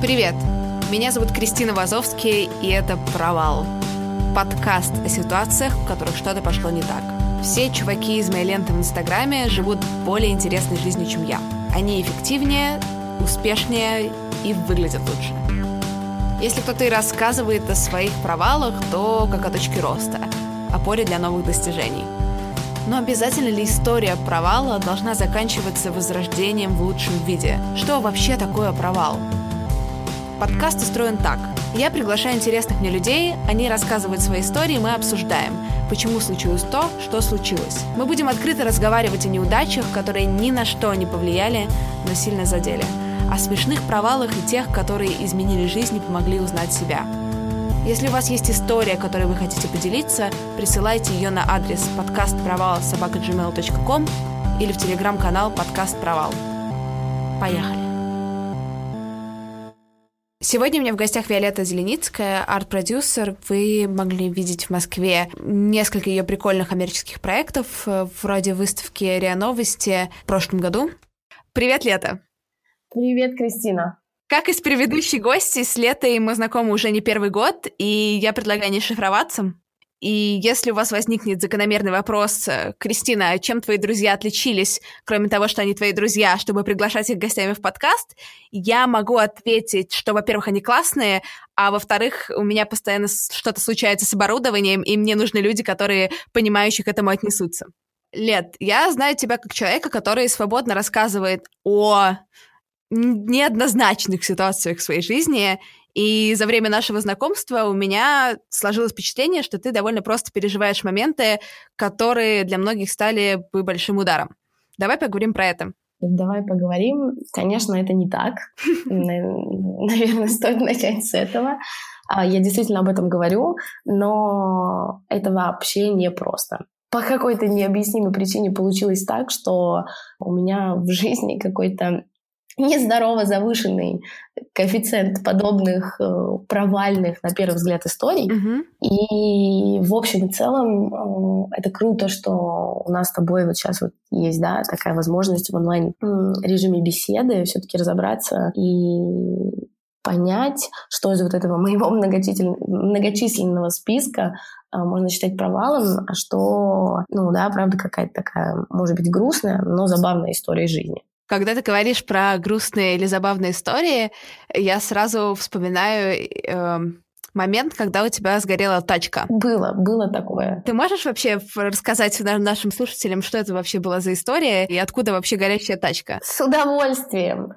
Привет! Меня зовут Кристина Вазовский, и это «Провал» – подкаст о ситуациях, в которых что-то пошло не так. Все чуваки из моей ленты в Инстаграме живут более интересной жизнью, чем я. Они эффективнее, успешнее и выглядят лучше. Если кто-то и рассказывает о своих провалах, то как о точке роста, опоре для новых достижений. Но обязательно ли история провала должна заканчиваться возрождением в лучшем виде? Что вообще такое провал? Подкаст устроен так. Я приглашаю интересных мне людей, они рассказывают свои истории, мы обсуждаем, почему случилось то, что случилось. Мы будем открыто разговаривать о неудачах, которые ни на что не повлияли, но сильно задели. О смешных провалах и тех, которые изменили жизнь и помогли узнать себя. Если у вас есть история, которой вы хотите поделиться, присылайте ее на адрес подкаст провал или в телеграм-канал подкаст провал. Поехали! Сегодня у меня в гостях Виолетта Зеленицкая, арт-продюсер. Вы могли видеть в Москве несколько ее прикольных коммерческих проектов, э, вроде выставки РИА Новости в прошлом году. Привет, Лето! Привет, Кристина! Как и с предыдущей гости, с Летой мы знакомы уже не первый год, и я предлагаю не шифроваться. И если у вас возникнет закономерный вопрос, э, Кристина, а чем твои друзья отличились, кроме того, что они твои друзья, чтобы приглашать их гостями в подкаст, я могу ответить, что, во-первых, они классные, а во-вторых, у меня постоянно что-то случается с оборудованием, и мне нужны люди, которые понимающие к этому отнесутся. Лет, я знаю тебя как человека, который свободно рассказывает о неоднозначных ситуациях в своей жизни, и за время нашего знакомства у меня сложилось впечатление, что ты довольно просто переживаешь моменты, которые для многих стали бы большим ударом. Давай поговорим про это. Давай поговорим. Конечно, это не так. Наверное, стоит начать с этого. А, я действительно об этом говорю, но это вообще не просто. По какой-то необъяснимой причине получилось так, что у меня в жизни какой-то нездорово завышенный коэффициент подобных э, провальных, на первый взгляд, историй. Mm-hmm. И в общем и целом э, это круто, что у нас с тобой вот сейчас вот есть да, такая возможность в онлайн-режиме беседы все-таки разобраться и понять, что из вот этого моего многочисленного списка э, можно считать провалом, а что, ну да, правда, какая-то такая, может быть, грустная, но забавная история жизни. Когда ты говоришь про грустные или забавные истории, я сразу вспоминаю э, момент, когда у тебя сгорела тачка. Было, было такое. Ты можешь вообще рассказать нашим слушателям, что это вообще была за история и откуда вообще горящая тачка? С удовольствием.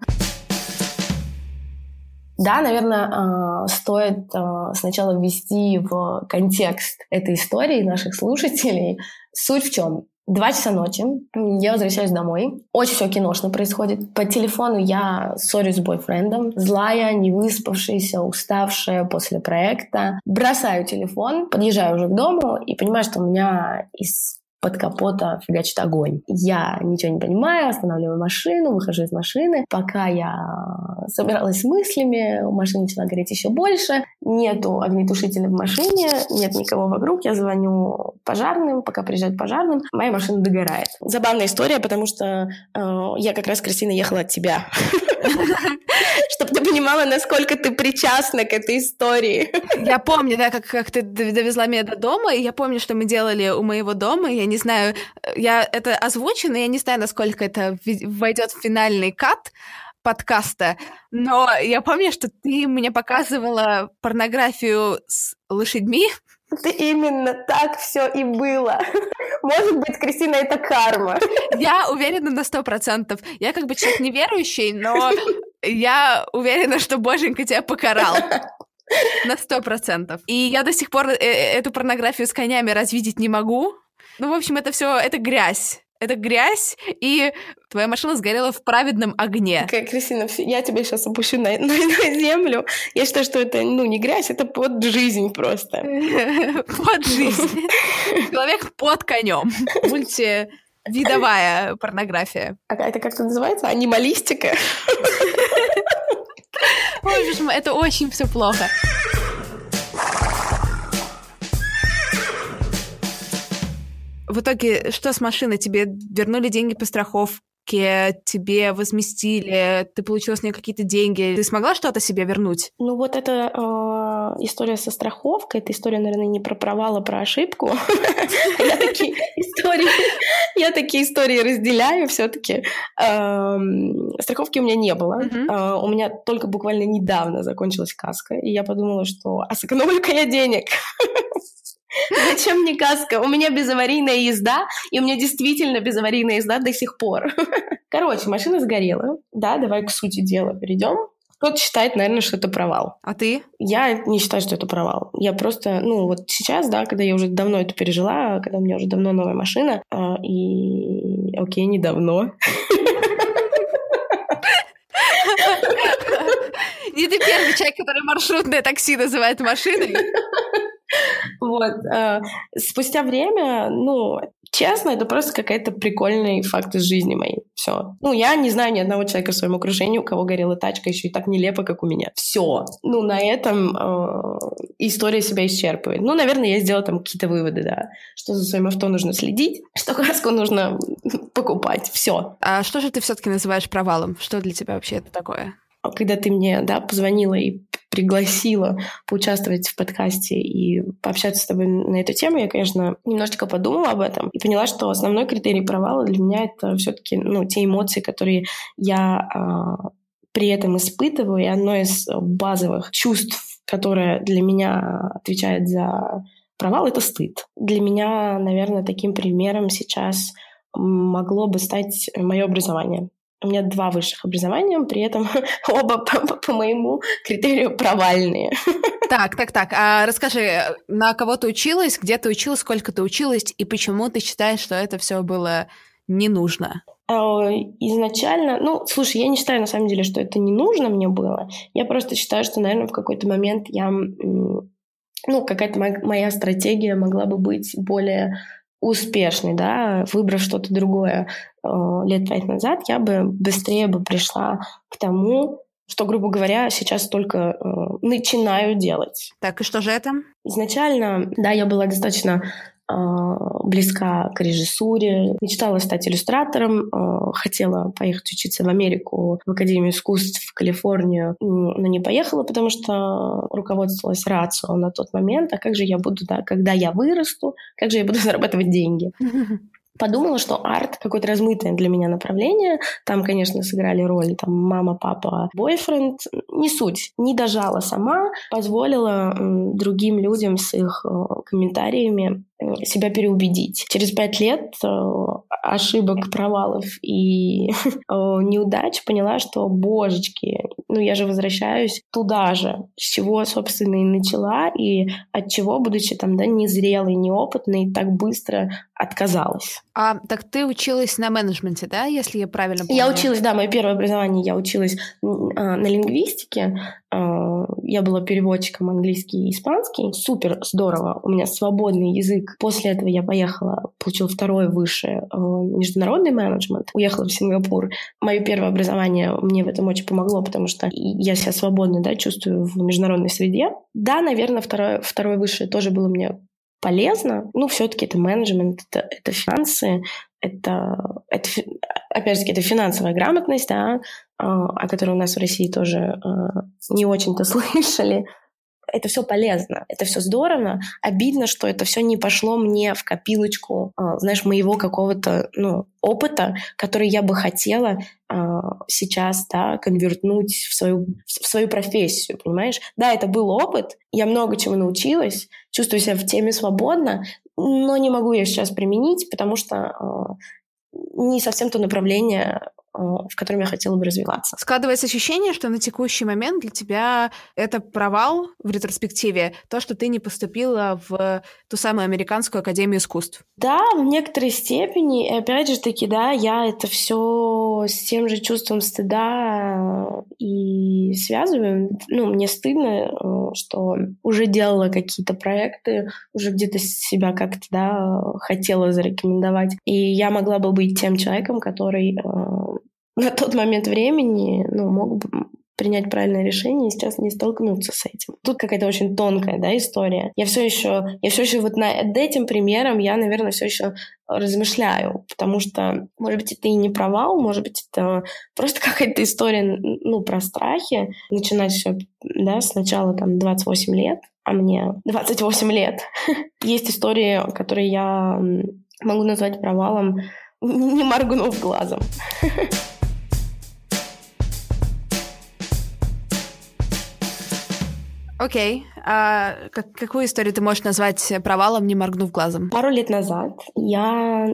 Да, наверное, стоит сначала ввести в контекст этой истории наших слушателей. Суть в чем? Два часа ночи, я возвращаюсь домой. Очень все киношно происходит. По телефону я ссорюсь с бойфрендом. Злая, невыспавшаяся, уставшая после проекта. Бросаю телефон, подъезжаю уже к дому и понимаю, что у меня из под капота фигачит огонь. Я ничего не понимаю, останавливаю машину, выхожу из машины. Пока я собиралась с мыслями, машина начала гореть еще больше. Нету огнетушителя в машине, нет никого вокруг. Я звоню пожарным, пока приезжают пожарным, моя машина догорает. Забавная история, потому что э, я как раз, Кристина, ехала от тебя. Чтобы ты понимала, насколько ты причастна к этой истории. Я помню, да, как, как ты довезла меня до дома, и я помню, что мы делали у моего дома. Я не знаю, я это озвучено, я не знаю, насколько это войдет в финальный кат подкаста, но я помню, что ты мне показывала порнографию с лошадьми. Это именно так все и было. Может быть, Кристина, это карма. Я уверена на сто процентов. Я как бы человек неверующий, но я уверена, что Боженька тебя покарал. На сто процентов. И я до сих пор э, э, эту порнографию с конями развидеть не могу. Ну, в общем, это все, это грязь. Это грязь, и твоя машина сгорела в праведном огне. Какая Кристина, я тебя сейчас опущу на, на, на землю. Я считаю, что это, ну, не грязь, это под жизнь просто. Под жизнь. Человек под конем. Мультивидовая порнография. А это как-то называется? Анималистика? Ой, это очень все плохо. В итоге, что с машиной? Тебе вернули деньги по страховке, тебе возместили, ты получила с нее какие-то деньги. Ты смогла что-то себе вернуть? Ну вот эта э, история со страховкой, эта история, наверное, не про провал, а про ошибку. Я такие истории, я такие истории разделяю все-таки. Страховки у меня не было. Э, у меня только буквально недавно закончилась каска, и я подумала, что а сэкономлю-ка я денег. Зачем мне каска? У меня безаварийная езда, и у меня действительно безаварийная езда до сих пор. Короче, машина сгорела. Да, давай к сути дела перейдем. Кто-то считает, наверное, что это провал. А ты? Я не считаю, что это провал. Я просто, ну, вот сейчас, да, когда я уже давно это пережила, когда у меня уже давно новая машина, а, и... Окей, недавно. Не ты первый человек, который маршрутное такси называет машиной. Вот. Э, спустя время, ну, честно, это просто какая-то прикольный факт из жизни моей. Все. Ну, я не знаю ни одного человека в своем окружении, у кого горела тачка еще и так нелепо, как у меня. Все. Ну, на этом э, история себя исчерпывает. Ну, наверное, я сделала там какие-то выводы, да. Что за своим авто нужно следить, что краску нужно покупать. Все. А что же ты все-таки называешь провалом? Что для тебя вообще это такое? Когда ты мне да, позвонила и пригласила поучаствовать в подкасте и пообщаться с тобой на эту тему, я, конечно, немножечко подумала об этом и поняла, что основной критерий провала для меня это все-таки ну, те эмоции, которые я а, при этом испытываю, и одно из базовых чувств, которое для меня отвечает за провал, это стыд. Для меня, наверное, таким примером сейчас могло бы стать мое образование. У меня два высших образования, при этом оба по, по моему критерию провальные. Так, так, так. А расскажи, на кого ты училась, где ты училась, сколько ты училась, и почему ты считаешь, что это все было не нужно? А, изначально, ну, слушай, я не считаю на самом деле, что это не нужно мне было. Я просто считаю, что, наверное, в какой-то момент я, ну, какая-то моя стратегия могла бы быть более успешный, да, выбрав что-то другое э, лет пять назад, я бы быстрее бы пришла к тому, что, грубо говоря, сейчас только э, начинаю делать. Так, и что же это? Изначально, да, я была достаточно близка к режиссуре, мечтала стать иллюстратором, а, хотела поехать учиться в Америку, в Академию искусств, в Калифорнию, но не поехала, потому что руководствовалась рацио на тот момент, а как же я буду, да, когда я вырасту, как же я буду зарабатывать деньги. подумала, что арт какое-то размытое для меня направление. Там, конечно, сыграли роль там мама, папа, бойфренд. Не суть. Не дожала сама, позволила другим людям с их э, комментариями себя переубедить. Через пять лет э, ошибок, провалов и э, неудач поняла, что, божечки, ну я же возвращаюсь туда же, с чего, собственно, и начала, и от чего, будучи там, да, незрелой, неопытной, так быстро отказалась. А так ты училась на менеджменте, да, если я правильно помню? Я училась, да, мое первое образование, я училась а, на лингвистике, а, я была переводчиком английский и испанский. Супер, здорово. У меня свободный язык. После этого я поехала, получила второе высшее международный менеджмент. Уехала в Сингапур. Мое первое образование мне в этом очень помогло, потому что я себя свободно да, чувствую в международной среде. Да, наверное, второе, второе высшее тоже было мне полезно. Ну, все-таки это менеджмент, это, это финансы, это, это, опять же, это финансовая грамотность, да, а, о которой у нас в России тоже а, не очень-то слышали. Это все полезно, это все здорово. Обидно, что это все не пошло мне в копилочку, а, знаешь, моего какого-то ну, опыта, который я бы хотела сейчас да, конвертнуть в свою, в свою профессию, понимаешь? Да, это был опыт, я много чего научилась, чувствую себя в теме свободно, но не могу ее сейчас применить, потому что не совсем то направление, в котором я хотела бы развиваться. Складывается ощущение, что на текущий момент для тебя это провал в ретроспективе, то, что ты не поступила в ту самую Американскую Академию искусств. Да, в некоторой степени. И опять же таки, да, я это все с тем же чувством стыда и связываю. Ну, мне стыдно, э, что уже делала какие-то проекты, уже где-то себя как-то, да, хотела зарекомендовать. И я могла бы быть тем человеком, который э, на тот момент времени ну, мог принять правильное решение и сейчас не столкнуться с этим. Тут какая-то очень тонкая да, история. Я все еще, я все еще вот над этим примером я, наверное, все еще размышляю, потому что, может быть, это и не провал, может быть, это просто какая-то история, ну, про страхи. Начинать все, да, сначала там 28 лет, а мне 28 лет. Есть истории, которые я могу назвать провалом, не моргнув глазом. Окей. А как, какую историю ты можешь назвать провалом, не моргнув глазом? Пару лет назад я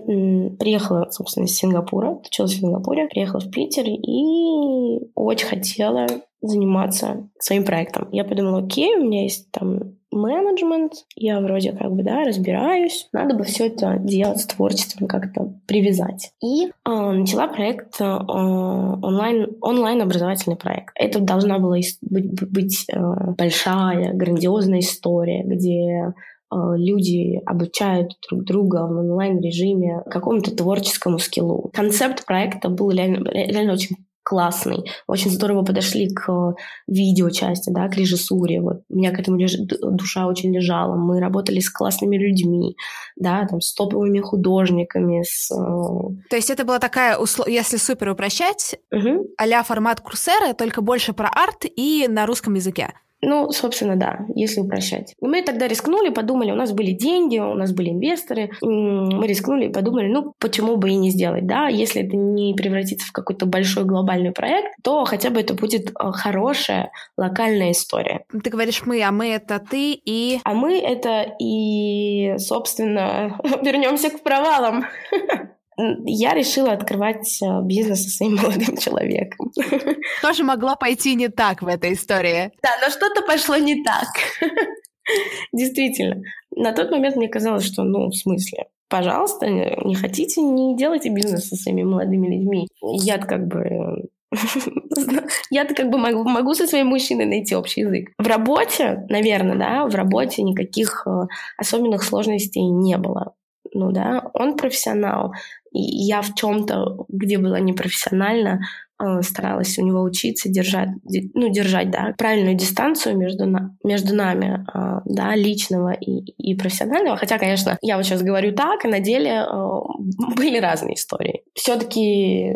приехала, собственно, из Сингапура, училась в Сингапуре, приехала в Питер и очень хотела заниматься своим проектом. Я подумала, окей, у меня есть там менеджмент, я вроде как бы, да, разбираюсь, надо бы все это делать с творчеством, как-то привязать. И э, начала проект э, онлайн, онлайн-образовательный проект. Это должна была быть, быть э, большая, грандиозная история, где люди обучают друг друга в онлайн-режиме какому-то творческому скиллу. Концепт проекта был реально, реально очень классный. Очень здорово подошли к э, видеочасти, да, к режиссуре. Вот у меня к этому леж... душа очень лежала. Мы работали с классными людьми, да, там, с топовыми художниками. С... Э, То есть это была такая, если супер упрощать, угу. а формат курсера, только больше про арт и на русском языке. Ну, собственно, да, если упрощать. Мы тогда рискнули, подумали, у нас были деньги, у нас были инвесторы. Мы рискнули и подумали, ну, почему бы и не сделать, да? Если это не превратится в какой-то большой глобальный проект, то хотя бы это будет э, хорошая локальная история. Ты говоришь мы, а мы это ты и... А мы это и, собственно, вернемся к провалам. я решила открывать э, бизнес со своим молодым человеком. Тоже могло пойти не так в этой истории. Да, но что-то пошло не так. Действительно. На тот момент мне казалось, что, ну, в смысле, пожалуйста, не хотите, не делайте бизнес со своими молодыми людьми. Я как бы я-то как бы могу, могу со своим мужчиной найти общий язык. В работе, наверное, да, в работе никаких э, особенных сложностей не было. Ну да, он профессионал, и я в чем-то, где была непрофессионально, э, старалась у него учиться держать, ну, держать, да, правильную дистанцию между, на, между нами, э, да, личного и, и профессионального. Хотя, конечно, я вот сейчас говорю так, а на деле э, были разные истории. Все-таки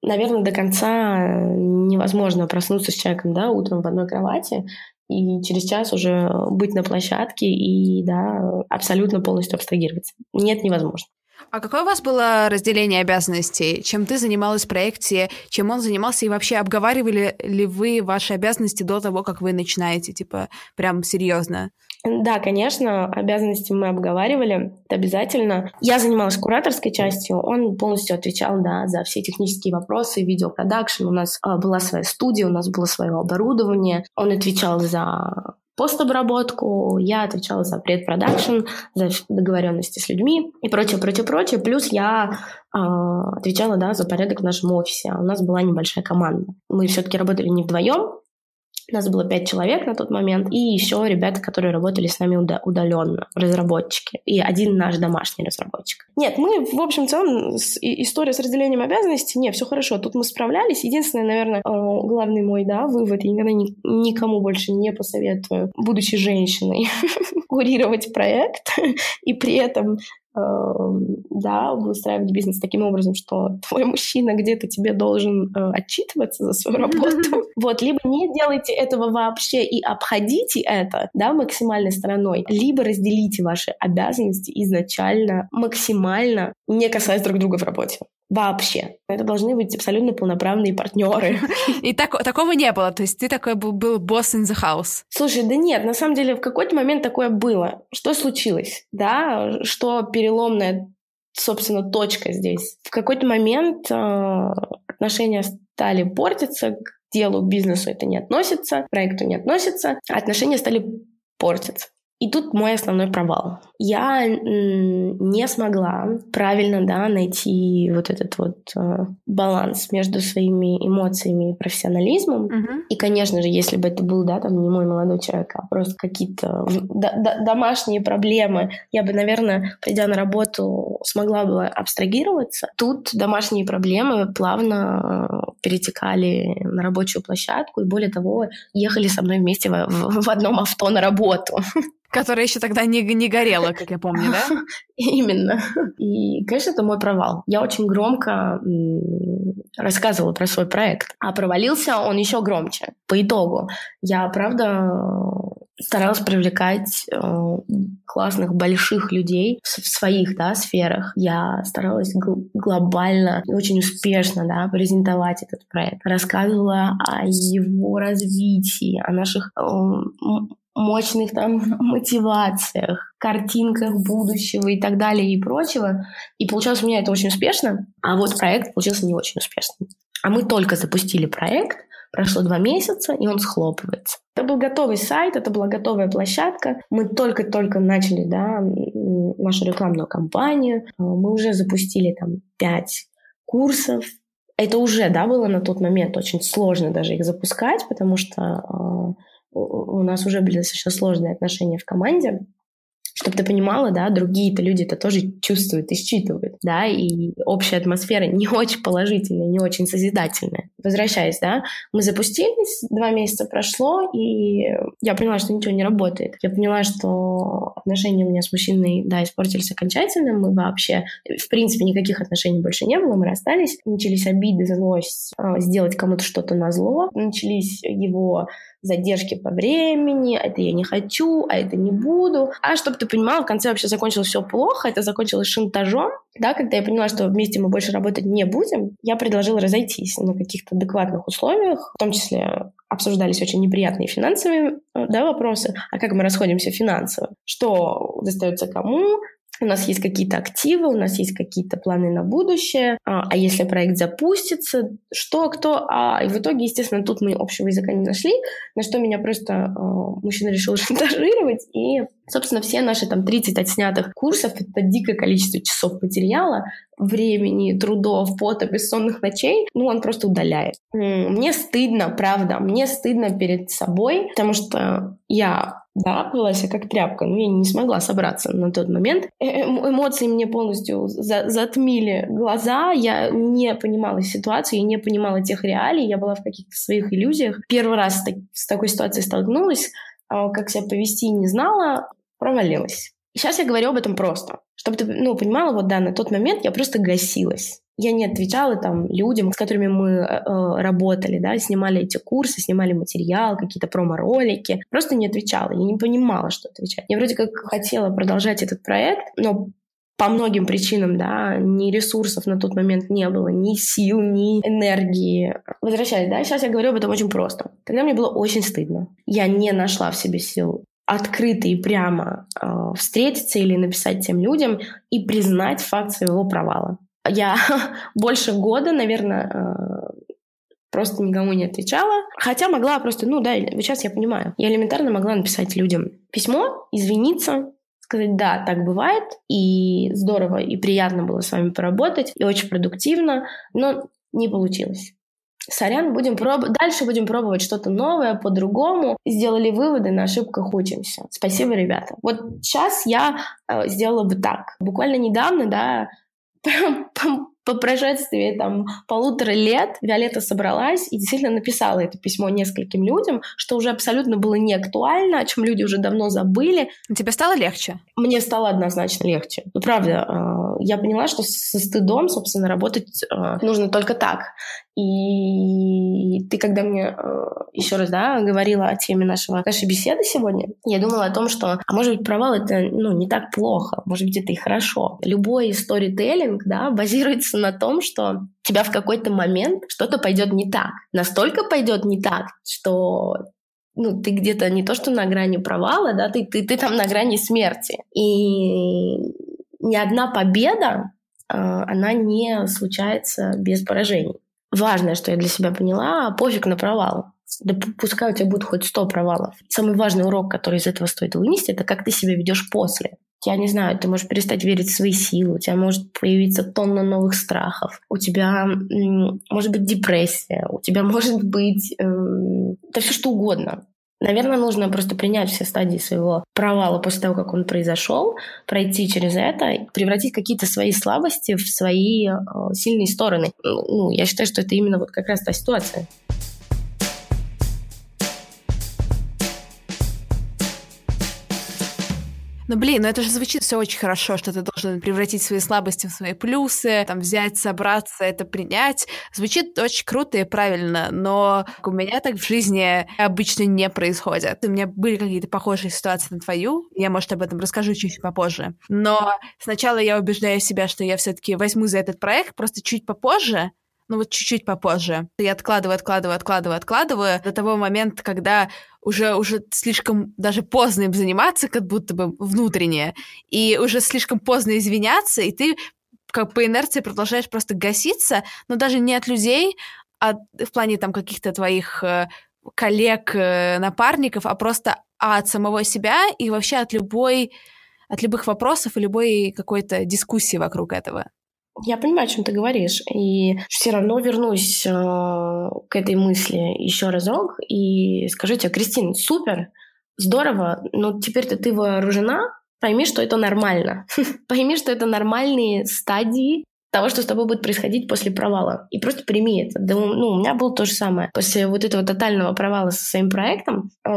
наверное, до конца невозможно проснуться с человеком, да, утром в одной кровати и через час уже быть на площадке и, да, абсолютно полностью абстрагироваться. Нет, невозможно. А какое у вас было разделение обязанностей? Чем ты занималась в проекте, чем он занимался, и вообще обговаривали ли вы ваши обязанности до того, как вы начинаете, типа, прям серьезно? Да, конечно, обязанности мы обговаривали, это обязательно. Я занималась кураторской частью, он полностью отвечал, да, за все технические вопросы, видеопродакшн, у нас а, была своя студия, у нас было свое оборудование, он отвечал за постобработку, я отвечала за предпродакшн, за договоренности с людьми и прочее, прочее, прочее. Плюс я э, отвечала да, за порядок в нашем офисе. У нас была небольшая команда. Мы все-таки работали не вдвоем, нас было пять человек на тот момент, и еще ребята, которые работали с нами удаленно, разработчики, и один наш домашний разработчик. Нет, мы, в общем, целом, история с разделением обязанностей, нет, все хорошо, тут мы справлялись. Единственное, наверное, э, главный мой, да, вывод, я никогда ни, никому больше не посоветую, будучи женщиной, курировать проект и при этом да, выстраивать бизнес таким образом, что твой мужчина где-то тебе должен э, отчитываться за свою работу. Вот, либо не делайте этого вообще и обходите это, да, максимальной стороной, либо разделите ваши обязанности изначально максимально, не касаясь друг друга в работе. Вообще. Это должны быть абсолютно полноправные партнеры. И так, такого не было? То есть ты такой был, был босс in the house? Слушай, да нет, на самом деле в какой-то момент такое было. Что случилось? Да, что переломная, собственно, точка здесь. В какой-то момент э, отношения стали портиться, к делу, к бизнесу это не относится, к проекту не относится, а отношения стали портиться. И тут мой основной провал. Я не смогла правильно да, найти вот этот вот э, баланс между своими эмоциями и профессионализмом. Uh-huh. И, конечно же, если бы это был да, там, не мой молодой человек, а просто какие-то домашние проблемы, я бы, наверное, придя на работу, смогла бы абстрагироваться. Тут домашние проблемы плавно э, перетекали на рабочую площадку, и более того, ехали со мной вместе в, в, в одном авто на работу. Которая еще тогда не, не горела, как я помню, да? Именно. И, конечно, это мой провал. Я очень громко рассказывала про свой проект, а провалился он еще громче. По итогу я, правда, старалась привлекать э, классных больших людей в, своих да, сферах. Я старалась гл- глобально очень успешно да, презентовать этот проект. Рассказывала о его развитии, о наших э, мощных там мотивациях, картинках будущего и так далее и прочего. И получалось у меня это очень успешно, а вот проект получился не очень успешным. А мы только запустили проект, прошло два месяца, и он схлопывается. Это был готовый сайт, это была готовая площадка. Мы только-только начали да, нашу рекламную кампанию. Мы уже запустили там пять курсов. Это уже да, было на тот момент очень сложно даже их запускать, потому что а, у нас уже были достаточно сложные отношения в команде, чтобы ты понимала, да, другие-то люди это тоже чувствуют и считывают, да, и общая атмосфера не очень положительная, не очень созидательная. Возвращаясь, да, мы запустились, два месяца прошло, и я поняла, что ничего не работает. Я поняла, что отношения у меня с мужчиной, да, испортились окончательно, мы вообще, в принципе, никаких отношений больше не было, мы расстались, начались обиды, злость, а, сделать кому-то что-то на зло, начались его задержки по времени, а это я не хочу, а это не буду. А чтобы ты понимала, в конце вообще закончилось все плохо, это закончилось шантажом. Да, когда я поняла, что вместе мы больше работать не будем, я предложила разойтись на каких-то адекватных условиях, в том числе обсуждались очень неприятные финансовые да, вопросы. А как мы расходимся финансово? Что достается кому? У нас есть какие-то активы, у нас есть какие-то планы на будущее, а, а если проект запустится, что, кто, а. И в итоге, естественно, тут мы общего языка не нашли, на что меня просто а, мужчина решил шантажировать, и, собственно, все наши там 30 отснятых курсов, это дикое количество часов материала, времени, трудов, пота, бессонных ночей, ну, он просто удаляет. Мне стыдно, правда, мне стыдно перед собой, потому что я да, вела себя как тряпка, но я не смогла собраться на тот момент. Э -э Эмоции мне полностью за затмили глаза, я не понимала ситуацию, я не понимала тех реалий, я была в каких-то своих иллюзиях. Первый раз с такой ситуацией столкнулась, а как себя повести не знала, провалилась. Сейчас я говорю об этом просто. Чтобы ты ну, понимала, вот да, на тот момент я просто гасилась. Я не отвечала там людям, с которыми мы э, э, работали, да, снимали эти курсы, снимали материал, какие-то промо-ролики. Просто не отвечала, я не понимала, что отвечать. Я вроде как хотела продолжать этот проект, но по многим причинам, да, ни ресурсов на тот момент не было, ни сил, ни энергии. Возвращаясь, да, сейчас я говорю об этом очень просто. Тогда мне было очень стыдно. Я не нашла в себе сил открыто и прямо э, встретиться или написать тем людям и признать факт своего провала. Я больше года, наверное, э, просто никому не отвечала. Хотя могла просто, ну да, сейчас я понимаю. Я элементарно могла написать людям письмо, извиниться, сказать, да, так бывает, и здорово, и приятно было с вами поработать, и очень продуктивно, но не получилось. Сорян, будем проб... дальше будем пробовать что-то новое, по-другому. Сделали выводы, на ошибках учимся. Спасибо, ребята. Вот сейчас я э, сделала бы так. Буквально недавно, да, по прошествии там полутора лет Виолетта собралась и действительно написала это письмо нескольким людям, что уже абсолютно было не актуально, о чем люди уже давно забыли. Тебе стало легче? Мне стало однозначно легче. Ну, правда, э, я поняла, что со стыдом, собственно, работать э, нужно только так. И ты, когда мне э, еще раз, да, говорила о теме нашего, нашей беседы сегодня, я думала о том, что, а может быть, провал это, ну, не так плохо, может быть, это и хорошо. Любой сторителлинг, да, базируется на том, что тебя в какой-то момент что-то пойдет не так. Настолько пойдет не так, что ну, ты где-то не то, что на грани провала, да, ты, ты, ты там на грани смерти. И ни одна победа, э, она не случается без поражений важное, что я для себя поняла, пофиг на провал. Да пускай у тебя будет хоть 100 провалов. Самый важный урок, который из этого стоит вынести, это как ты себя ведешь после. Я не знаю, ты можешь перестать верить в свои силы, у тебя может появиться тонна новых страхов, у тебя может быть депрессия, у тебя может быть эм, да все что угодно. Наверное, нужно просто принять все стадии своего провала после того, как он произошел, пройти через это, превратить какие-то свои слабости в свои э, сильные стороны. Ну, я считаю, что это именно вот как раз та ситуация. Ну, блин, ну это же звучит все очень хорошо, что ты должен превратить свои слабости в свои плюсы, там, взять, собраться, это принять. Звучит очень круто и правильно, но у меня так в жизни обычно не происходит. У меня были какие-то похожие ситуации на твою, я, может, об этом расскажу чуть попозже. Но сначала я убеждаю себя, что я все-таки возьму за этот проект просто чуть попозже, ну вот чуть-чуть попозже. Я откладываю, откладываю, откладываю, откладываю до того момента, когда уже, уже слишком даже поздно им заниматься, как будто бы внутренне, и уже слишком поздно извиняться, и ты как по инерции продолжаешь просто гаситься, но даже не от людей, а в плане там каких-то твоих э, коллег, э, напарников, а просто от самого себя и вообще от любой от любых вопросов и любой какой-то дискуссии вокруг этого. Я понимаю, о чем ты говоришь, и все равно вернусь э, к этой мысли еще разок и скажу тебе, Кристин, супер, здорово, но теперь-то ты вооружена, пойми, что это нормально. пойми, что это нормальные стадии того, что с тобой будет происходить после провала. И просто прими это. Да, ну, у меня было то же самое. После вот этого тотального провала со своим проектом э,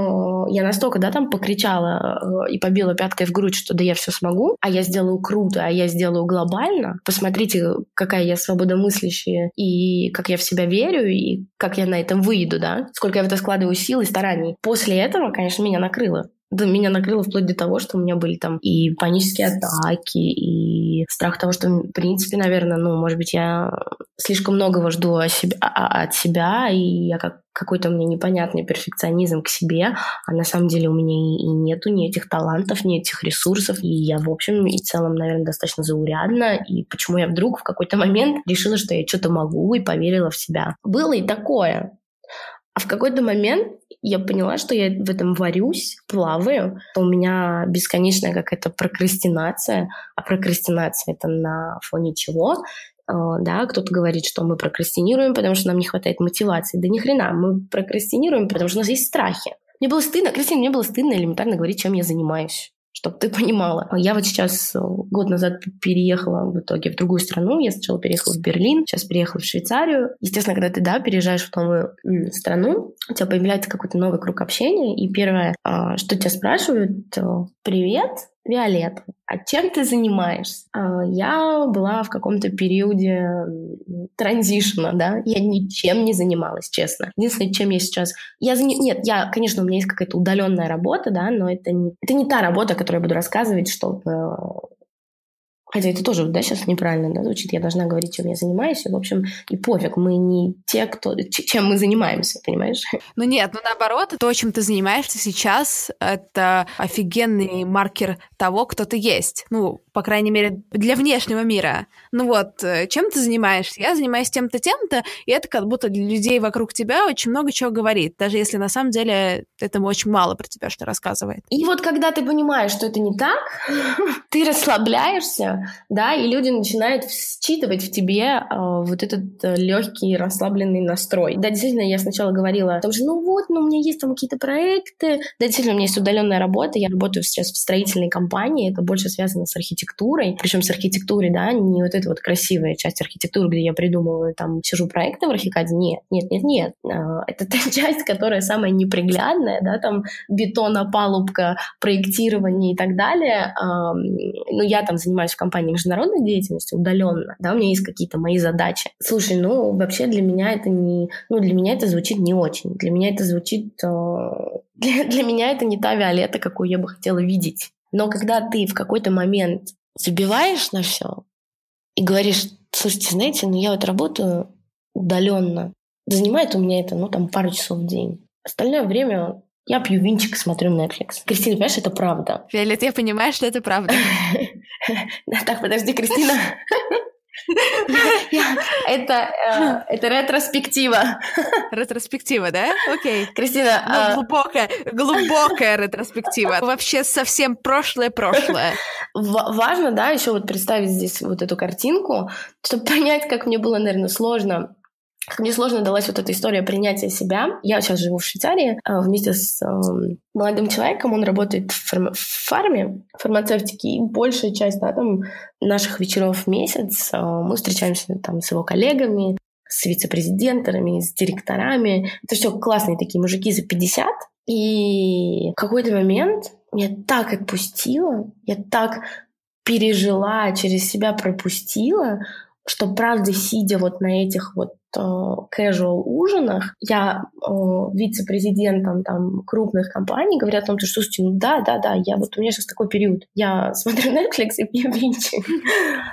я настолько, да, там покричала э, и побила пяткой в грудь, что да я все смогу, а я сделаю круто, а я сделаю глобально. Посмотрите, какая я свободомыслящая и как я в себя верю, и как я на этом выйду, да, сколько я в это складываю сил и стараний. После этого, конечно, меня накрыло. Да, меня накрыло вплоть до того, что у меня были там и панические атаки, и страх того, что, в принципе, наверное, ну, может быть, я слишком многого жду от себя, а, от себя и я как какой-то у меня непонятный перфекционизм к себе, а на самом деле у меня и нету ни этих талантов, ни этих ресурсов, и я, в общем и целом, наверное, достаточно заурядна, и почему я вдруг в какой-то момент решила, что я что-то могу, и поверила в себя. Было и такое. А в какой-то момент я поняла, что я в этом варюсь, плаваю. У меня бесконечная какая-то прокрастинация. А прокрастинация — это на фоне чего? А, да, кто-то говорит, что мы прокрастинируем, потому что нам не хватает мотивации. Да ни хрена, мы прокрастинируем, потому что у нас есть страхи. Мне было стыдно, Кристина, мне было стыдно элементарно говорить, чем я занимаюсь чтобы ты понимала. Я вот сейчас э, год назад переехала в итоге в другую страну. Я сначала переехала в Берлин, сейчас переехала в Швейцарию. Естественно, когда ты, да, переезжаешь в новую страну, у тебя появляется какой-то новый круг общения, и первое, а, что тебя спрашивают, э, «Привет, Виолетта, а чем ты занимаешься? А, я была в каком-то периоде транзишна, да, я ничем не занималась, честно. Единственное, чем я сейчас... Я за... Нет, я, конечно, у меня есть какая-то удаленная работа, да, но это не, это не та работа, которую я буду рассказывать, чтобы Хотя это тоже, да, сейчас неправильно да, звучит. Я должна говорить, чем я занимаюсь. И, в общем, и пофиг, мы не те, кто, чем мы занимаемся, понимаешь? Ну нет, ну наоборот, то, чем ты занимаешься сейчас, это офигенный маркер того, кто ты есть. Ну, по крайней мере, для внешнего мира. Ну вот, э, чем ты занимаешься? Я занимаюсь тем-то, тем-то, и это как будто для людей вокруг тебя очень много чего говорит, даже если на самом деле это очень мало про тебя что рассказывает. И вот когда ты понимаешь, что это не так, ты расслабляешься, да, и люди начинают считывать в тебе э, вот этот э, легкий, расслабленный настрой. Да, действительно, я сначала говорила о том, что ну вот, ну у меня есть там какие-то проекты, да, действительно, у меня есть удаленная работа, я работаю сейчас в строительной компании, это больше связано с архитектурой, причем с архитектурой, да, не вот эта вот красивая часть архитектуры, где я придумываю, там, сижу проекты в архикаде, нет, нет, нет, нет. А, это та часть, которая самая неприглядная, да, там, бетонопалубка, проектирование и так далее. Ну, я там занимаюсь в компании международной деятельностью удаленно, да, у меня есть какие-то мои задачи. Слушай, ну, вообще для меня это не, ну, для меня это звучит не очень. Для меня это звучит а, для, для меня это не та Виолетта, какую я бы хотела видеть. Но когда ты в какой-то момент забиваешь на все и говоришь, слушайте, знаете, ну я вот работаю удаленно, занимает у меня это, ну, там, пару часов в день. Остальное время я пью винчик и смотрю Netflix. Кристина, понимаешь, это правда. Виолет, я понимаю, что это правда. Так, подожди, Кристина. Это, э, это ретроспектива. Ретроспектива, да? Окей. Кристина... Ну, а глубокая, глубокая ретроспектива. Вообще совсем прошлое-прошлое. Важно, да, еще вот представить здесь вот эту картинку, чтобы понять, как мне было, наверное, сложно мне сложно далась вот эта история принятия себя. Я сейчас живу в Швейцарии а, вместе с э, молодым человеком. Он работает в, фарм- в фарме, фармацевтике. И большая часть да, там, наших вечеров в месяц э, мы встречаемся там, с его коллегами, с вице-президентами, с директорами. Это все классные такие мужики за 50. И в какой-то момент меня так отпустило, я так пережила, через себя пропустила, что правда, сидя вот на этих вот casual ужинах, я э, вице-президентом там крупных компаний говорят о том, что, слушайте, ну да, да, да, я вот у меня сейчас такой период. Я смотрю Netflix и пью винчи.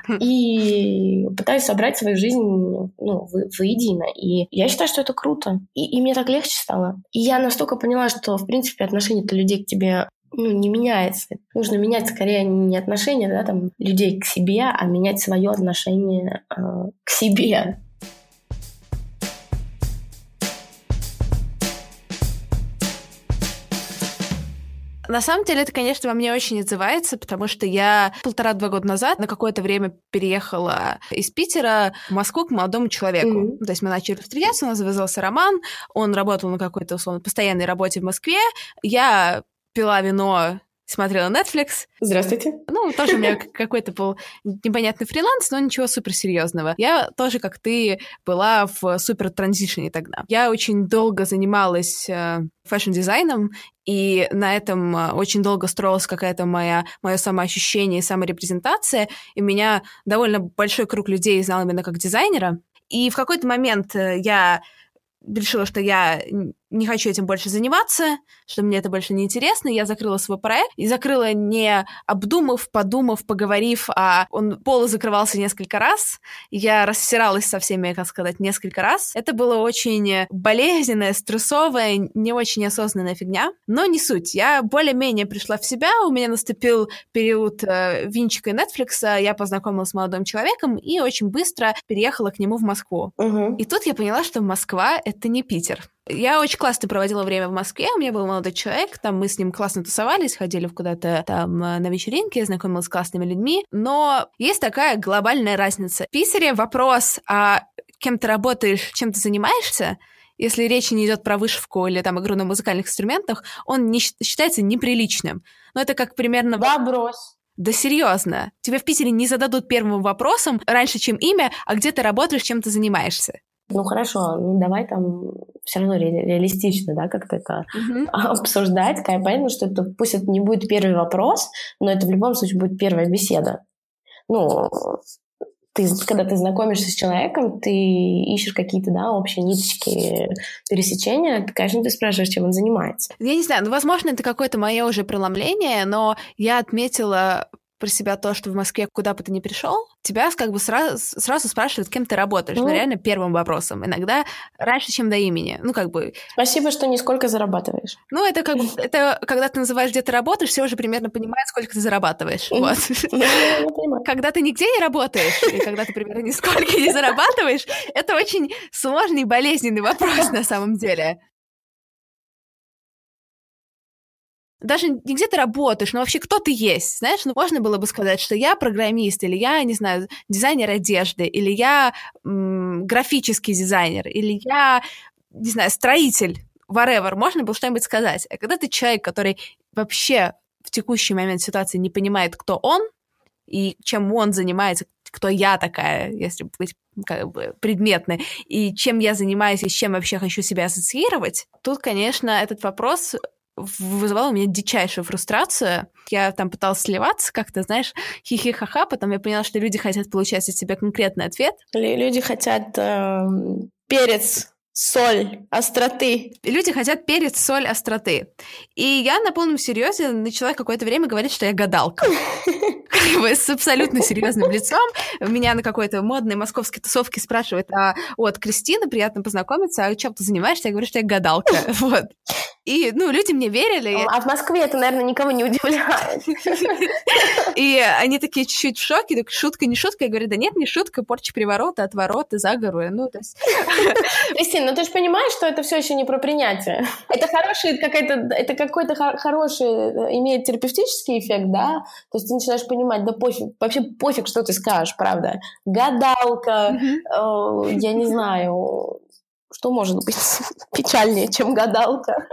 И пытаюсь собрать свою жизнь ну, воедино. И я считаю, что это круто. И, и мне так легче стало. И я настолько поняла, что, в принципе, отношение-то людей к тебе ну, не меняется. Нужно менять скорее не отношение да, там, людей к себе, а менять свое отношение э, к себе. На самом деле это, конечно, во мне очень отзывается, потому что я полтора-два года назад на какое-то время переехала из Питера в Москву к молодому человеку. Mm-hmm. То есть мы начали встречаться, у нас завязался роман, он работал на какой-то, условно, постоянной работе в Москве. Я пила вино смотрела Netflix. Здравствуйте. Ну, тоже у меня какой-то был непонятный фриланс, но ничего суперсерьезного. Я тоже, как ты, была в супер transition'е тогда. Я очень долго занималась э, fashion-дизайном, и на этом э, очень долго строилась какая-то моя, мое самоощущение и саморепрезентация, и меня довольно большой круг людей знал именно как дизайнера. И в какой-то момент э, я решила, что я не хочу этим больше заниматься, что мне это больше не интересно. Я закрыла свой проект и закрыла не обдумав, подумав, поговорив, а он полузакрывался несколько раз. Я рассиралась со всеми, как сказать, несколько раз. Это было очень болезненная, стрессовая, не очень осознанная фигня. Но не суть. Я более-менее пришла в себя, у меня наступил период э, Винчика и Netflix, я познакомилась с молодым человеком и очень быстро переехала к нему в Москву. Угу. И тут я поняла, что Москва — это не Питер. Я очень классно проводила время в Москве. У меня был молодой человек, там мы с ним классно тусовались, ходили куда-то там э, на вечеринки, знакомилась с классными людьми. Но есть такая глобальная разница. В Питере вопрос, а кем ты работаешь, чем ты занимаешься, если речь не идет про вышивку или там игру на музыкальных инструментах, он не считается неприличным. Но это как примерно... Да, брось. Да серьезно. Тебе в Питере не зададут первым вопросом раньше, чем имя, а где ты работаешь, чем ты занимаешься. Ну хорошо, ну давай там все равно ре- реалистично, да, как-то это uh-huh. обсуждать. Понятно, что это пусть это не будет первый вопрос, но это в любом случае будет первая беседа. Ну, ты, когда ты знакомишься с человеком, ты ищешь какие-то, да, общие ниточки пересечения, конечно, ты спрашиваешь, чем он занимается. Я не знаю, ну, возможно, это какое-то мое уже преломление, но я отметила про себя то, что в Москве куда бы ты ни пришел, тебя как бы сразу, сразу спрашивают, кем ты работаешь. Mm. Ну, реально первым вопросом. Иногда раньше, чем до имени. Ну, как бы... Спасибо, что не сколько зарабатываешь. Ну, это как бы... Это когда ты называешь, где ты работаешь, все уже примерно понимают, сколько ты зарабатываешь. Вот. Когда ты нигде не работаешь, и когда ты примерно нисколько не зарабатываешь, это очень сложный и болезненный вопрос на самом деле. Даже не где ты работаешь, но вообще кто ты есть, знаешь, ну можно было бы сказать, что я программист, или я, не знаю, дизайнер одежды, или я м- графический дизайнер, или я, не знаю, строитель, whatever, можно было что-нибудь сказать. А когда ты человек, который вообще в текущий момент ситуации не понимает, кто он, и чем он занимается, кто я такая, если быть как бы предметной, и чем я занимаюсь, и с чем вообще хочу себя ассоциировать, тут, конечно, этот вопрос вызывало у меня дичайшую фрустрацию. Я там пыталась сливаться как-то, знаешь, хихи-ха-ха, потом я поняла, что люди хотят получать от тебя конкретный ответ. Люди хотят э, перец соль, остроты. Люди хотят перец, соль, остроты. И я на полном серьезе начала какое-то время говорить, что я гадалка. С абсолютно серьезным лицом. Меня на какой-то модной московской тусовке спрашивают, а вот, Кристина, приятно познакомиться, а чем ты занимаешься? Я говорю, что я гадалка. Вот. И, ну, люди мне верили. А в Москве это, наверное, никого не удивляет. И они такие чуть-чуть в шоке, так шутка, не шутка. Я говорю, да нет, не шутка, порча приворота, отвороты, заговоры. Ну, то есть... Кристина, ну ты же понимаешь, что это все еще не про принятие. Это хороший какая-то, это какой-то хороший, э, имеет терапевтический эффект, да? То есть ты начинаешь понимать, да пофиг, вообще пофиг, что ты скажешь, правда. Гадалка, э, я не знаю, что может быть печальнее, чем гадалка?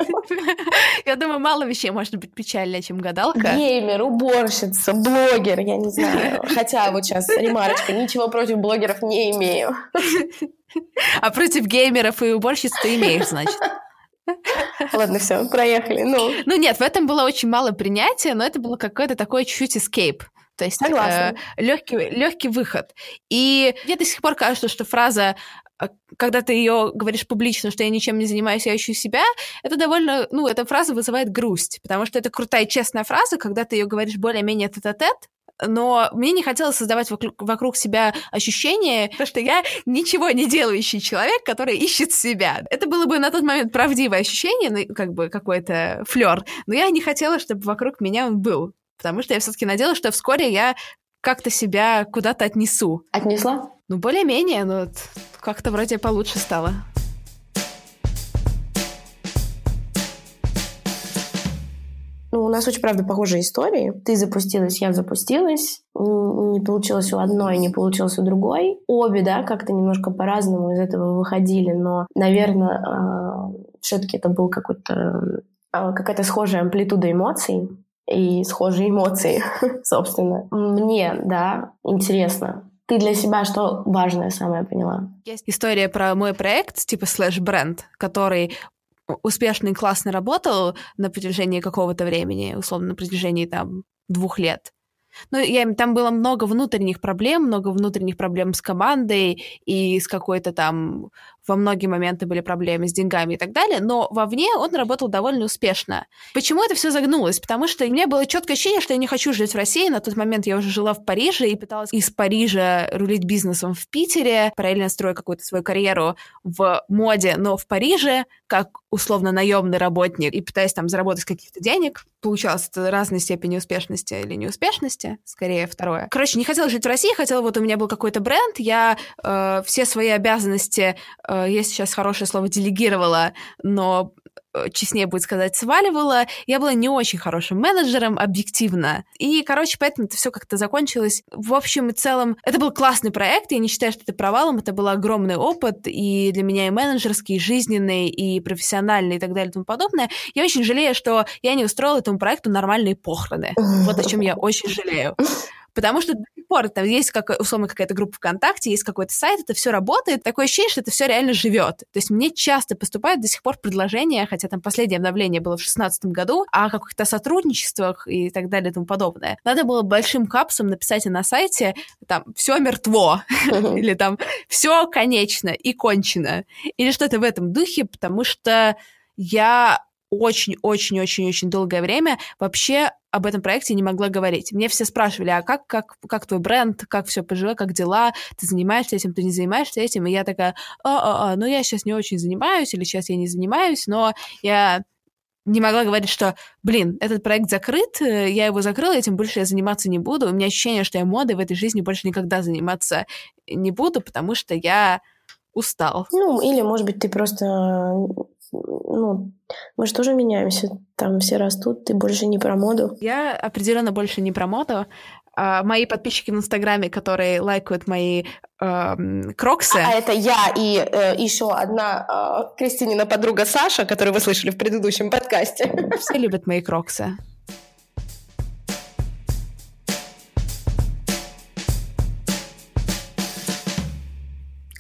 Я думаю, мало вещей может быть печальнее, чем гадалка. Геймер, уборщица, блогер, я не знаю. Хотя вот сейчас ремарочка, ничего против блогеров не имею. А против геймеров и уборщиц ты имеешь, значит? Ладно, все, проехали. Ну. ну нет, в этом было очень мало принятия, но это было какое-то такое чуть-чуть escape. То есть э, легкий, легкий выход. И мне до сих пор кажется, что фраза когда ты ее говоришь публично, что я ничем не занимаюсь, я ищу себя, это довольно, ну, эта фраза вызывает грусть, потому что это крутая, честная фраза, когда ты ее говоришь более-менее тет-а-тет, но мне не хотелось создавать вокруг, вокруг себя ощущение, что я ничего не делающий человек, который ищет себя. Это было бы на тот момент правдивое ощущение, ну, как бы какой-то флер, но я не хотела, чтобы вокруг меня он был, потому что я все-таки надеялась, что вскоре я как-то себя куда-то отнесу. Отнесла? Ну, более-менее, но как-то вроде получше стало. Ну, у нас очень, правда, похожие истории. Ты запустилась, я запустилась. Не получилось у одной, не получилось у другой. Обе, да, как-то немножко по-разному из этого выходили, но, наверное, а, все-таки это был какой-то а, какая-то схожая амплитуда эмоций и схожие эмоции, собственно. Мне, да, интересно, ты для себя что важное самое поняла? Есть история про мой проект, типа слэш-бренд, который успешно и классно работал на протяжении какого-то времени, условно, на протяжении там двух лет. Ну, я, там было много внутренних проблем, много внутренних проблем с командой и с какой-то там... Во многие моменты были проблемы с деньгами и так далее, но вовне он работал довольно успешно. Почему это все загнулось? Потому что у меня было четкое ощущение, что я не хочу жить в России. На тот момент я уже жила в Париже и пыталась из Парижа рулить бизнесом в Питере, параллельно строя какую-то свою карьеру в моде, но в Париже, как условно наемный работник, и пытаясь там заработать каких-то денег. Получалось это разной степени успешности или неуспешности, скорее второе. Короче, не хотела жить в России, хотела, вот у меня был какой-то бренд, я э, все свои обязанности, э, есть сейчас хорошее слово, делегировала, но Э, честнее будет сказать, сваливала. Я была не очень хорошим менеджером, объективно. И, короче, поэтому это все как-то закончилось. В общем и целом, это был классный проект, я не считаю, что это провалом, это был огромный опыт, и для меня и менеджерский, и жизненный, и профессиональный, и так далее, и тому подобное. Я очень жалею, что я не устроила этому проекту нормальные похороны. Вот о чем я очень жалею. Потому что до сих пор там есть, как, условно, какая-то группа ВКонтакте, есть какой-то сайт, это все работает. Такое ощущение, что это все реально живет. То есть мне часто поступают до сих пор предложения, хотя там последнее обновление было в 2016 году, о каких-то сотрудничествах и так далее и тому подобное. Надо было большим капсом написать на сайте, там, все мертво, или там, все конечно и кончено, или что-то в этом духе, потому что я очень-очень-очень-очень долгое время вообще об этом проекте не могла говорить. Мне все спрашивали, а как, как, как твой бренд, как все пожила, как дела, ты занимаешься этим, ты не занимаешься этим? И я такая, а, а, а, ну я сейчас не очень занимаюсь, или сейчас я не занимаюсь, но я не могла говорить, что, блин, этот проект закрыт, э, я его закрыла, этим больше я заниматься не буду. У меня ощущение, что я модой в этой жизни больше никогда заниматься не буду, потому что я устал. Ну, или, может быть, ты просто ну, мы же тоже меняемся, там все растут, ты больше не про моду. Я определенно больше не про моду. А, мои подписчики в Инстаграме, которые лайкают мои э, кроксы. А, а это я и э, еще одна э, Кристинина подруга Саша, которую вы слышали в предыдущем подкасте. Все любят мои кроксы.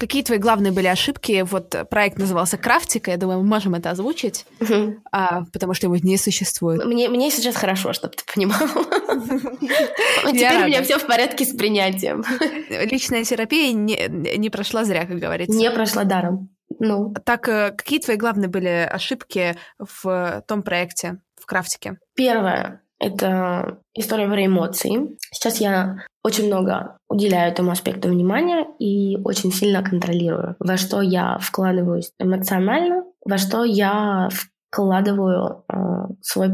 Какие твои главные были ошибки? Вот проект назывался «Крафтика», я думаю, мы можем это озвучить, угу. а, потому что его не существует. Мне, мне сейчас хорошо, чтобы ты понимал. Теперь у меня все в порядке с принятием. Личная терапия не прошла зря, как говорится. Не прошла даром. Ну. Так, э, какие твои главные были ошибки в том проекте, в крафтике? Первое это история про эмоции. Сейчас я очень много уделяю этому аспекту внимания и очень сильно контролирую, во что я вкладываюсь эмоционально, во что я вкладываю э, свой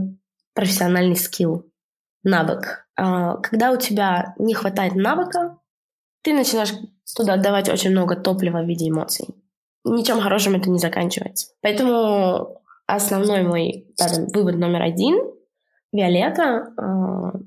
профессиональный скилл, навык. Э, когда у тебя не хватает навыка, ты начинаешь туда отдавать очень много топлива в виде эмоций. Ничем хорошим это не заканчивается. Поэтому основной мой да, вывод номер один Виолетта, э,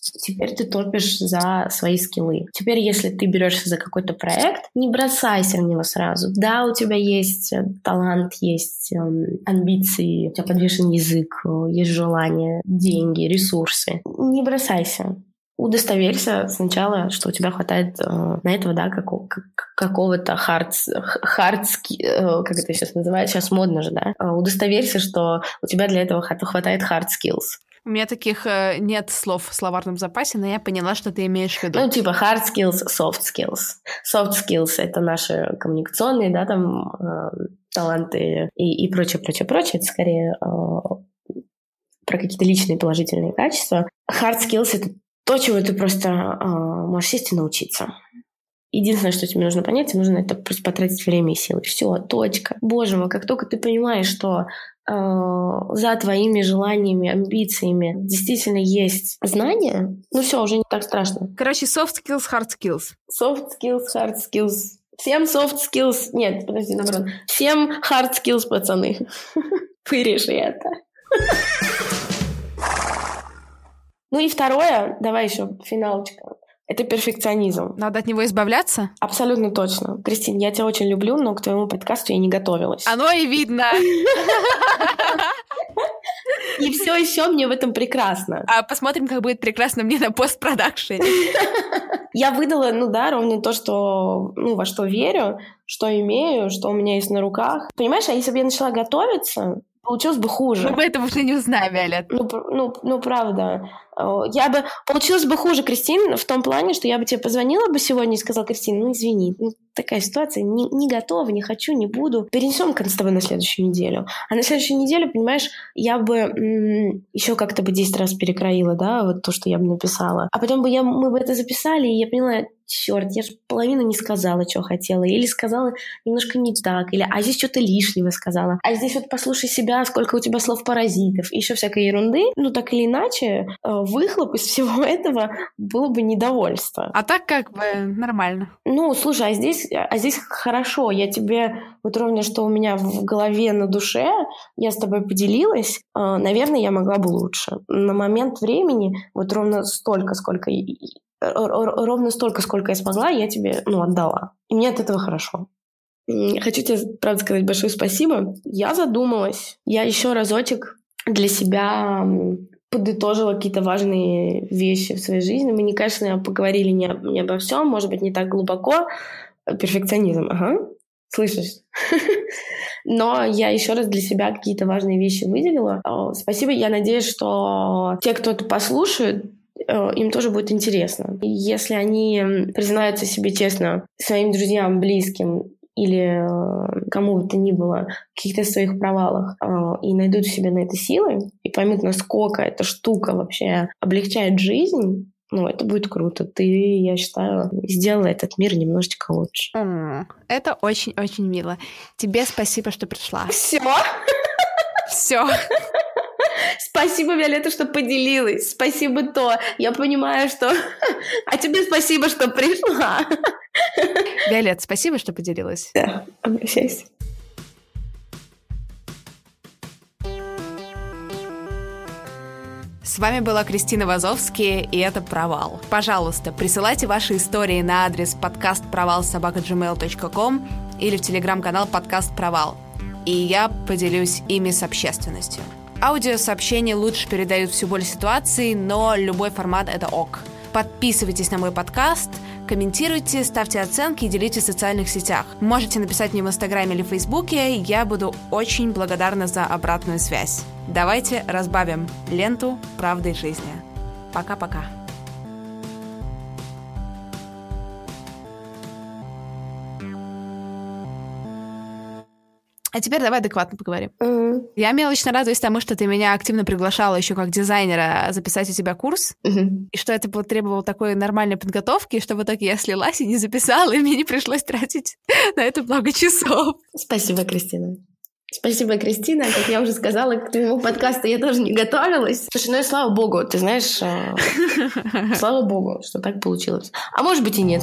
теперь ты топишь за свои скиллы. Теперь, если ты берешься за какой-то проект, не бросайся в него сразу. Да, у тебя есть э, талант, есть э, амбиции, у тебя подвешен язык, есть желание, деньги, ресурсы. Не бросайся удостоверься сначала, что у тебя хватает э, на этого, да, какого, какого-то хард, хардски, э, как это сейчас называется, сейчас модно же, да, э, удостоверься, что у тебя для этого хватает hard skills. У меня таких э, нет слов в словарном запасе, но я поняла, что ты имеешь в виду. Ну, типа hard skills, soft skills. Soft skills — это наши коммуникационные, да, там, э, таланты и, и прочее, прочее, прочее. Это скорее э, про какие-то личные положительные качества. Hard skills — это то, чего ты просто э, можешь сесть и научиться. Единственное, что тебе нужно понять, тебе нужно это просто потратить время и силы. Все, точка. Боже мой, как только ты понимаешь, что за твоими желаниями, амбициями действительно есть знания, ну все, уже не так страшно. Короче, soft skills, hard skills. Soft skills, hard skills. Всем soft skills... Нет, подожди, наоборот. Всем hard skills, пацаны. Вырежи это. Ну и второе, давай еще финалочка. Это перфекционизм. Надо от него избавляться? Абсолютно точно. Кристин, я тебя очень люблю, но к твоему подкасту я не готовилась. Оно и видно. И все еще мне в этом прекрасно. А посмотрим, как будет прекрасно мне на постпродакшене. Я выдала, ну да, ровно то, что, ну, во что верю, что имею, что у меня есть на руках. Понимаешь, а если бы я начала готовиться, получилось бы хуже. Мы этого уже не узнаем, Виолет. Ну, ну, ну, правда. Я бы... Получилось бы хуже, Кристин, в том плане, что я бы тебе позвонила бы сегодня и сказала, Кристин, ну, извини, ну, такая ситуация, не, не готова, не хочу, не буду. Перенесем с тобой на следующую неделю. А на следующую неделю, понимаешь, я бы м- еще как-то бы 10 раз перекроила, да, вот то, что я бы написала. А потом бы я, мы бы это записали, и я поняла, черт, я же половину не сказала, что хотела, или сказала немножко не так, или а здесь что-то лишнего сказала, а здесь вот послушай себя, сколько у тебя слов паразитов, еще всякой ерунды, ну так или иначе, э, выхлоп из всего этого было бы недовольство. А так как бы нормально. Ну, слушай, а здесь, а здесь хорошо, я тебе вот ровно, что у меня в голове, на душе, я с тобой поделилась, э, наверное, я могла бы лучше. На момент времени вот ровно столько, сколько ровно столько, сколько я смогла, я тебе, ну, отдала. И мне от этого хорошо. Хочу тебе, правда, сказать большое спасибо. Я задумалась. Я еще разочек для себя подытожила какие-то важные вещи в своей жизни. Мы, не, конечно, поговорили не, не обо всем, может быть, не так глубоко. Перфекционизм, ага. Слышишь? Но я еще раз для себя какие-то важные вещи выделила. Спасибо. Я надеюсь, что те, кто это послушает, Э, им тоже будет интересно. Если они признаются себе честно, своим друзьям, близким, или э, кому бы то ни было каких-то своих провалах э, и найдут в себе на это силы и поймут, насколько эта штука вообще облегчает жизнь, ну, это будет круто. Ты, я считаю, сделала этот мир немножечко лучше. Это очень-очень мило. Тебе спасибо, что пришла. Все? Все. Спасибо, Виолетта, что поделилась. Спасибо, то. Я понимаю, что... А тебе спасибо, что пришла. Виолетта, спасибо, что поделилась. Да, обращайся. С вами была Кристина Вазовский, и это «Провал». Пожалуйста, присылайте ваши истории на адрес подкастпровал.gmail.com или в телеграм-канал «Подкаст Провал», и я поделюсь ими с общественностью. Аудиосообщения лучше передают всю боль ситуации, но любой формат — это ок. Подписывайтесь на мой подкаст, комментируйте, ставьте оценки и делитесь в социальных сетях. Можете написать мне в Инстаграме или Фейсбуке, я буду очень благодарна за обратную связь. Давайте разбавим ленту правды жизни. Пока-пока. А теперь давай адекватно поговорим. Mm-hmm. Я мелочно радуюсь тому, что ты меня активно приглашала еще как дизайнера записать у тебя курс, mm-hmm. и что это потребовало такой нормальной подготовки, что в итоге я слилась и не записала, и мне не пришлось тратить на это много часов. Спасибо, Кристина. Спасибо, Кристина. Как я уже сказала, к твоему подкасту я тоже не готовилась. Слушай, ну и слава богу, ты знаешь, э, слава богу, что так получилось. А может быть и нет.